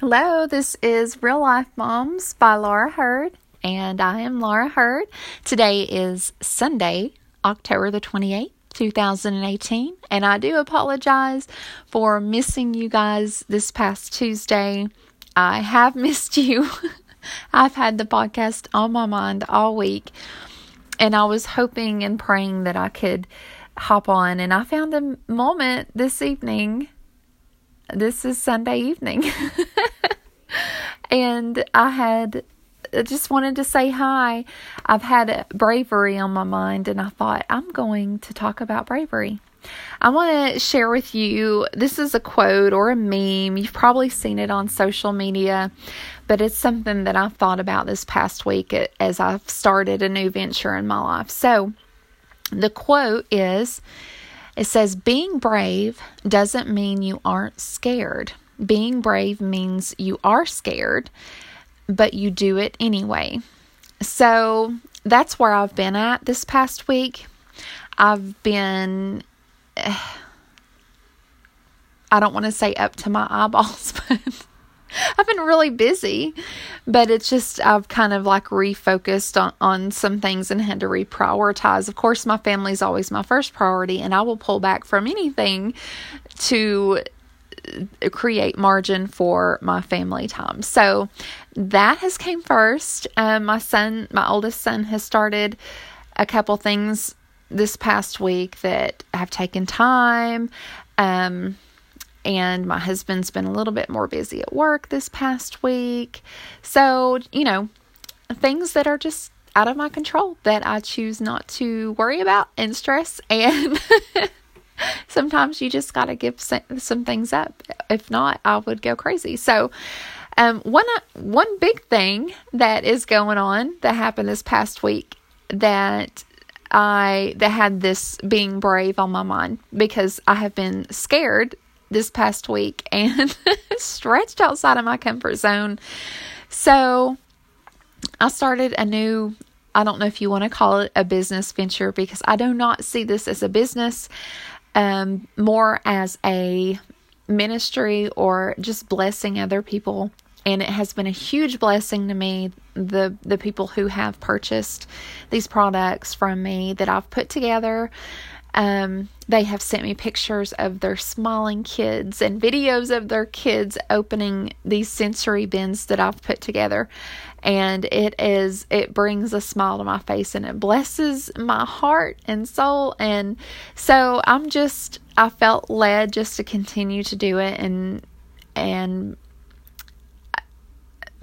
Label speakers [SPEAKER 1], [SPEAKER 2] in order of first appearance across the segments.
[SPEAKER 1] Hello, this is Real Life Moms by Laura Hurd, and I am Laura Hurd. Today is Sunday, October the 28th, 2018, and I do apologize for missing you guys this past Tuesday. I have missed you. I've had the podcast on my mind all week, and I was hoping and praying that I could hop on, and I found a moment this evening. This is Sunday evening. and I had just wanted to say hi. I've had bravery on my mind, and I thought I'm going to talk about bravery. I want to share with you this is a quote or a meme. You've probably seen it on social media, but it's something that I've thought about this past week as I've started a new venture in my life. So, the quote is it says, Being brave doesn't mean you aren't scared. Being brave means you are scared, but you do it anyway. So that's where I've been at this past week. I've been, I don't want to say up to my eyeballs, but I've been really busy, but it's just I've kind of like refocused on, on some things and had to reprioritize. Of course, my family is always my first priority, and I will pull back from anything to create margin for my family time. So that has came first. Um, my son, my oldest son, has started a couple things this past week that have taken time. Um, and my husband's been a little bit more busy at work this past week. So, you know, things that are just out of my control that I choose not to worry about and stress and sometimes you just got to give some things up. If not, I would go crazy. So, um, one one big thing that is going on that happened this past week that I that had this being brave on my mind because I have been scared this past week and stretched outside of my comfort zone. So, I started a new I don't know if you want to call it a business venture because I do not see this as a business um, more as a ministry or just blessing other people. And it has been a huge blessing to me, the the people who have purchased these products from me that I've put together. Um, they have sent me pictures of their smiling kids and videos of their kids opening these sensory bins that I've put together. And it is, it brings a smile to my face and it blesses my heart and soul. And so I'm just, I felt led just to continue to do it and, and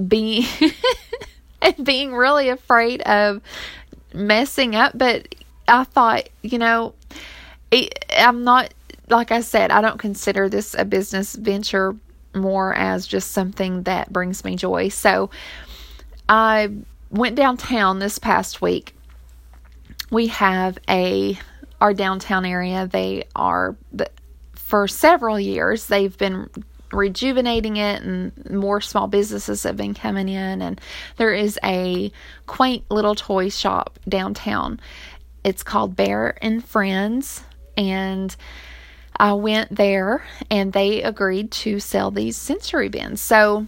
[SPEAKER 1] be, and being really afraid of messing up. But I thought, you know, I'm not, like I said, I don't consider this a business venture more as just something that brings me joy. So I went downtown this past week. We have a, our downtown area, they are, for several years, they've been rejuvenating it and more small businesses have been coming in and there is a quaint little toy shop downtown it's called bear and friends and I went there and they agreed to sell these sensory bins. So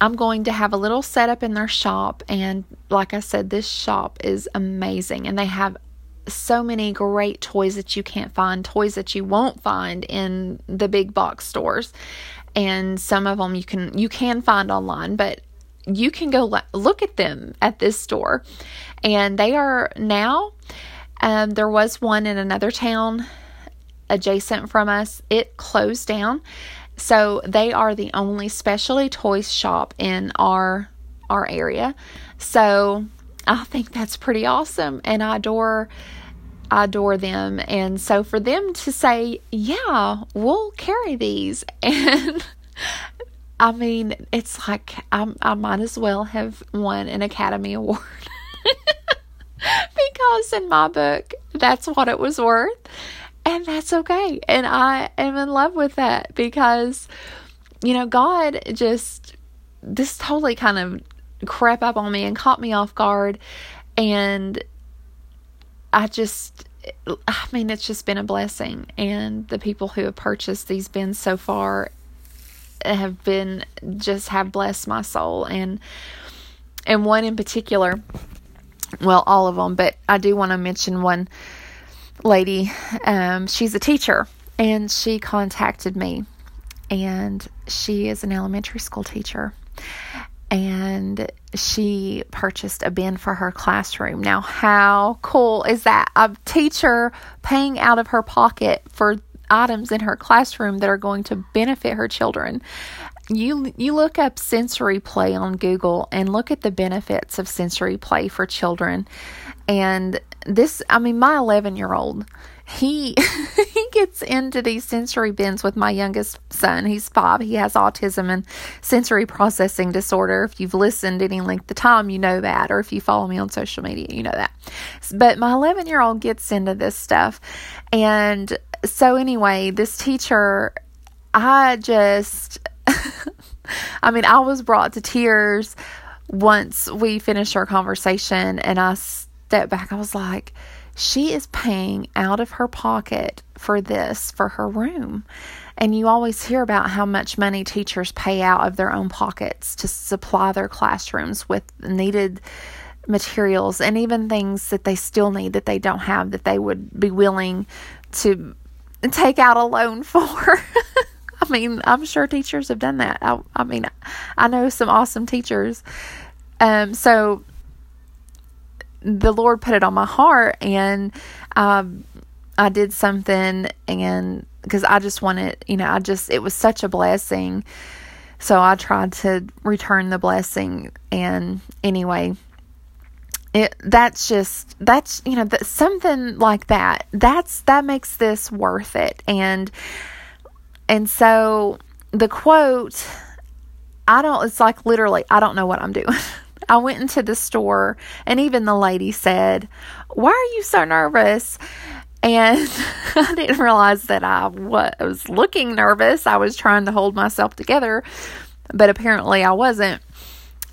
[SPEAKER 1] I'm going to have a little setup in their shop. And like I said, this shop is amazing. And they have so many great toys that you can't find, toys that you won't find in the big box stores. And some of them you can you can find online, but you can go look at them at this store. And they are now um, there was one in another town adjacent from us. It closed down. So they are the only specialty toys shop in our our area. So I think that's pretty awesome and I adore I adore them. And so for them to say, "Yeah, we'll carry these." And I mean, it's like I, I might as well have won an Academy Award. because in my book, that's what it was worth. And that's okay. And I am in love with that because, you know, God just, this totally kind of crept up on me and caught me off guard. And I just, I mean, it's just been a blessing. And the people who have purchased these bins so far, have been just have blessed my soul and and one in particular well all of them but I do want to mention one lady um, she's a teacher and she contacted me and she is an elementary school teacher and she purchased a bin for her classroom. Now, how cool is that? A teacher paying out of her pocket for items in her classroom that are going to benefit her children. You you look up sensory play on Google and look at the benefits of sensory play for children. And this I mean my 11-year-old he he gets into these sensory bins with my youngest son. He's five. He has autism and sensory processing disorder. If you've listened any length of time, you know that, or if you follow me on social media, you know that. But my 11 year old gets into this stuff, and so anyway, this teacher, I just, I mean, I was brought to tears once we finished our conversation, and I stepped back. I was like she is paying out of her pocket for this for her room. And you always hear about how much money teachers pay out of their own pockets to supply their classrooms with needed materials and even things that they still need that they don't have that they would be willing to take out a loan for. I mean, I'm sure teachers have done that. I, I mean, I know some awesome teachers. Um, so the Lord put it on my heart, and um, I did something, and because I just wanted, you know, I just it was such a blessing, so I tried to return the blessing, and anyway, it that's just that's you know that something like that that's that makes this worth it, and and so the quote. I don't, it's like literally, I don't know what I'm doing. I went into the store, and even the lady said, Why are you so nervous? And I didn't realize that I was looking nervous. I was trying to hold myself together, but apparently I wasn't.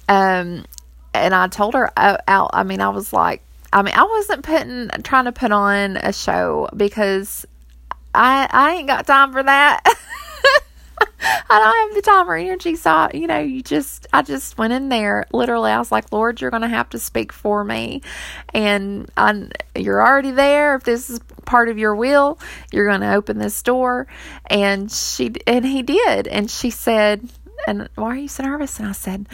[SPEAKER 1] Um, and I told her uh, out. I mean, I was like, I mean, I wasn't putting trying to put on a show because I I ain't got time for that. I don't have the time or energy. So, you know, you just, I just went in there. Literally, I was like, Lord, you're going to have to speak for me. And I, you're already there. If this is part of your will, you're going to open this door. And she, and he did. And she said, and why are you so nervous? And I said,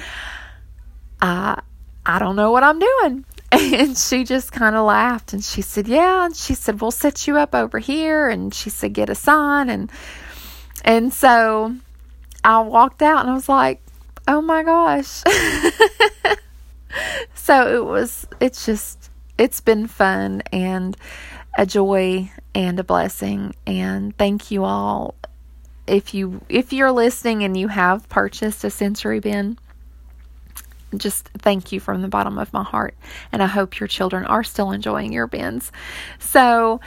[SPEAKER 1] I, I don't know what I'm doing. And she just kind of laughed and she said, Yeah. And she said, We'll set you up over here. And she said, Get a sign. And and so I walked out and I was like, oh my gosh. so it was, it's just, it's been fun and a joy and a blessing. And thank you all. If you if you're listening and you have purchased a sensory bin, just thank you from the bottom of my heart. And I hope your children are still enjoying your bins. So,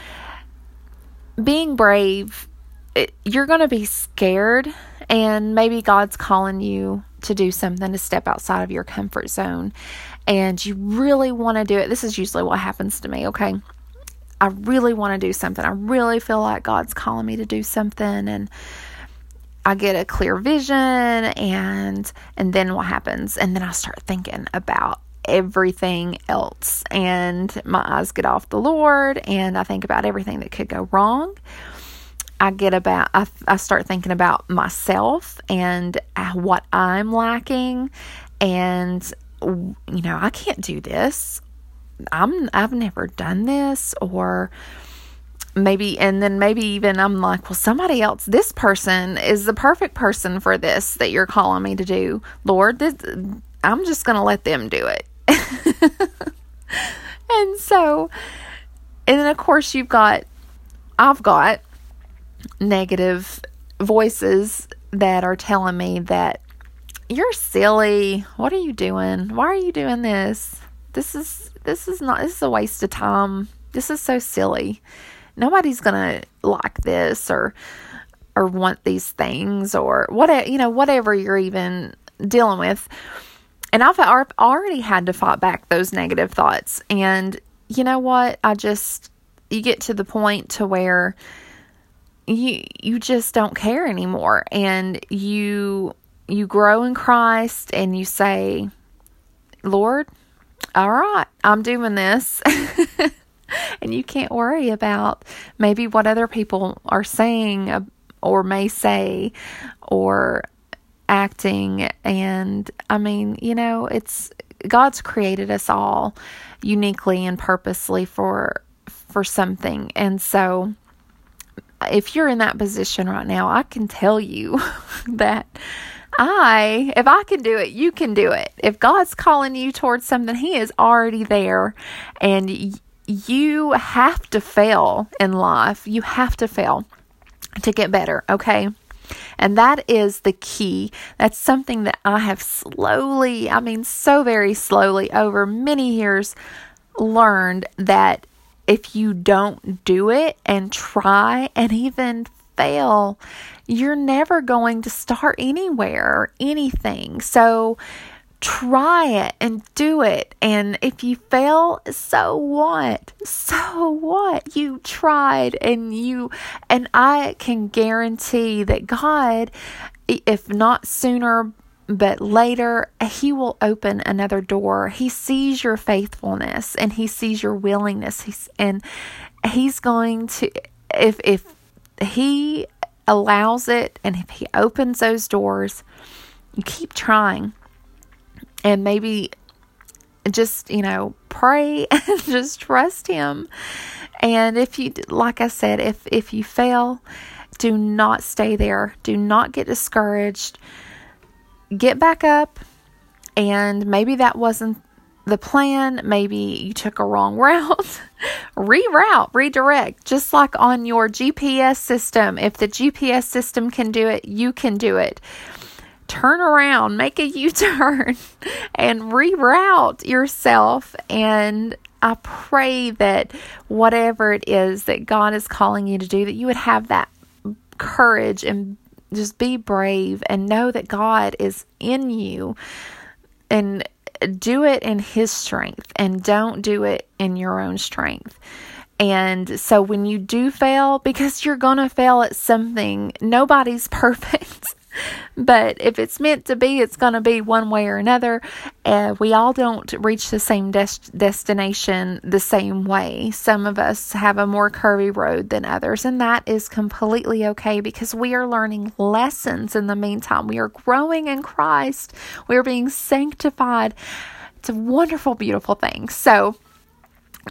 [SPEAKER 1] being brave it, you're going to be scared, and maybe God's calling you to do something to step outside of your comfort zone, and you really want to do it. This is usually what happens to me, okay? I really want to do something. I really feel like God's calling me to do something, and I get a clear vision, and and then what happens? And then I start thinking about everything else, and my eyes get off the Lord, and I think about everything that could go wrong I get about, I, I start thinking about myself and what I'm lacking. And, you know, I can't do this. I'm, I've never done this. Or, maybe and then maybe even I'm like, well, somebody else, this person is the perfect person for this that you're calling me to do. Lord, this, I'm just going to let them do it. and so, and then of course you've got, I've got negative voices that are telling me that you're silly. What are you doing? Why are you doing this? This is this is not this is a waste of time. This is so silly. Nobody's going to like this or or want these things or whatever, you know, whatever you're even dealing with. And I've already had to fight back those negative thoughts. And you know what? I just you get to the point to where you you just don't care anymore and you you grow in Christ and you say, "Lord, all right, I'm doing this." and you can't worry about maybe what other people are saying or may say or acting and I mean, you know, it's God's created us all uniquely and purposely for for something. And so if you're in that position right now, I can tell you that I, if I can do it, you can do it. If God's calling you towards something, He is already there. And you have to fail in life. You have to fail to get better, okay? And that is the key. That's something that I have slowly, I mean, so very slowly over many years learned that if you don't do it and try and even fail, you're never going to start anywhere, anything. So, try it and do it. And if you fail, so what? So what? You tried and you, and I can guarantee that God, if not sooner, but later, He will open another door. He sees your faithfulness and He sees your willingness. He's, and He's going to, if, if He allows it and if He opens those doors, keep trying and maybe just, you know, pray and just trust him. And if you like I said, if if you fail, do not stay there. Do not get discouraged. Get back up and maybe that wasn't the plan. Maybe you took a wrong route. Reroute, redirect, just like on your GPS system. If the GPS system can do it, you can do it turn around, make a U turn, and reroute yourself. And I pray that whatever it is that God is calling you to do, that you would have that courage and just be brave and know that God is in you and do it in His strength and don't do it in your own strength. And so when you do fail, because you're going to fail at something, nobody's perfect but if it's meant to be, it's going to be one way or another. Uh, we all don't reach the same des- destination the same way. Some of us have a more curvy road than others, and that is completely okay because we are learning lessons in the meantime. We are growing in Christ, we are being sanctified. It's a wonderful, beautiful thing. So,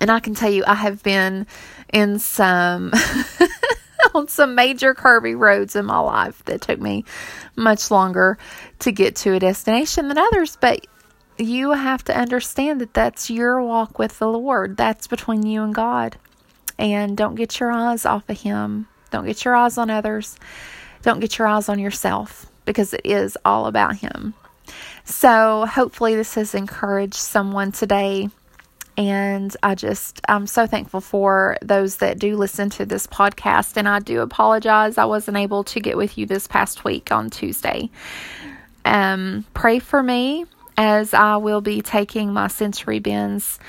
[SPEAKER 1] and I can tell you, I have been in some. on some major curvy roads in my life that took me much longer to get to a destination than others. But you have to understand that that's your walk with the Lord. That's between you and God. And don't get your eyes off of Him. Don't get your eyes on others. Don't get your eyes on yourself because it is all about Him. So, hopefully, this has encouraged someone today and I just, I'm so thankful for those that do listen to this podcast. And I do apologize, I wasn't able to get with you this past week on Tuesday. Um, pray for me as I will be taking my sensory bins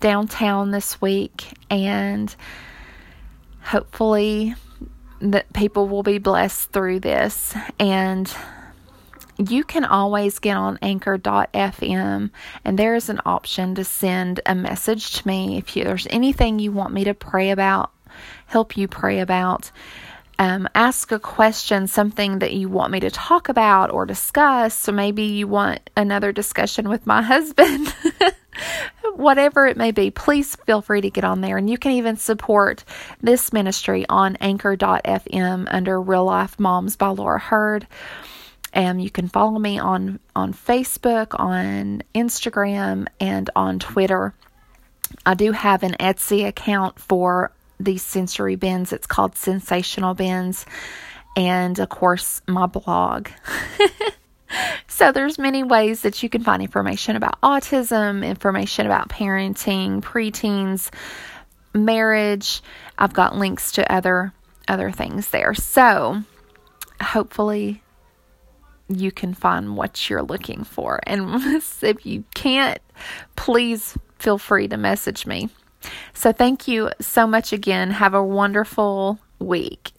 [SPEAKER 1] downtown this week. And hopefully, that people will be blessed through this. And you can always get on anchor.fm and there is an option to send a message to me if you, there's anything you want me to pray about, help you pray about. Um, ask a question, something that you want me to talk about or discuss. So maybe you want another discussion with my husband. Whatever it may be, please feel free to get on there. And you can even support this ministry on anchor.fm under Real Life Moms by Laura Hurd. Um, you can follow me on, on Facebook, on Instagram, and on Twitter. I do have an Etsy account for these sensory bins. It's called Sensational Bins. And of course, my blog. so there's many ways that you can find information about autism, information about parenting, preteens, marriage. I've got links to other other things there. So hopefully you can find what you're looking for. And if you can't, please feel free to message me. So, thank you so much again. Have a wonderful week.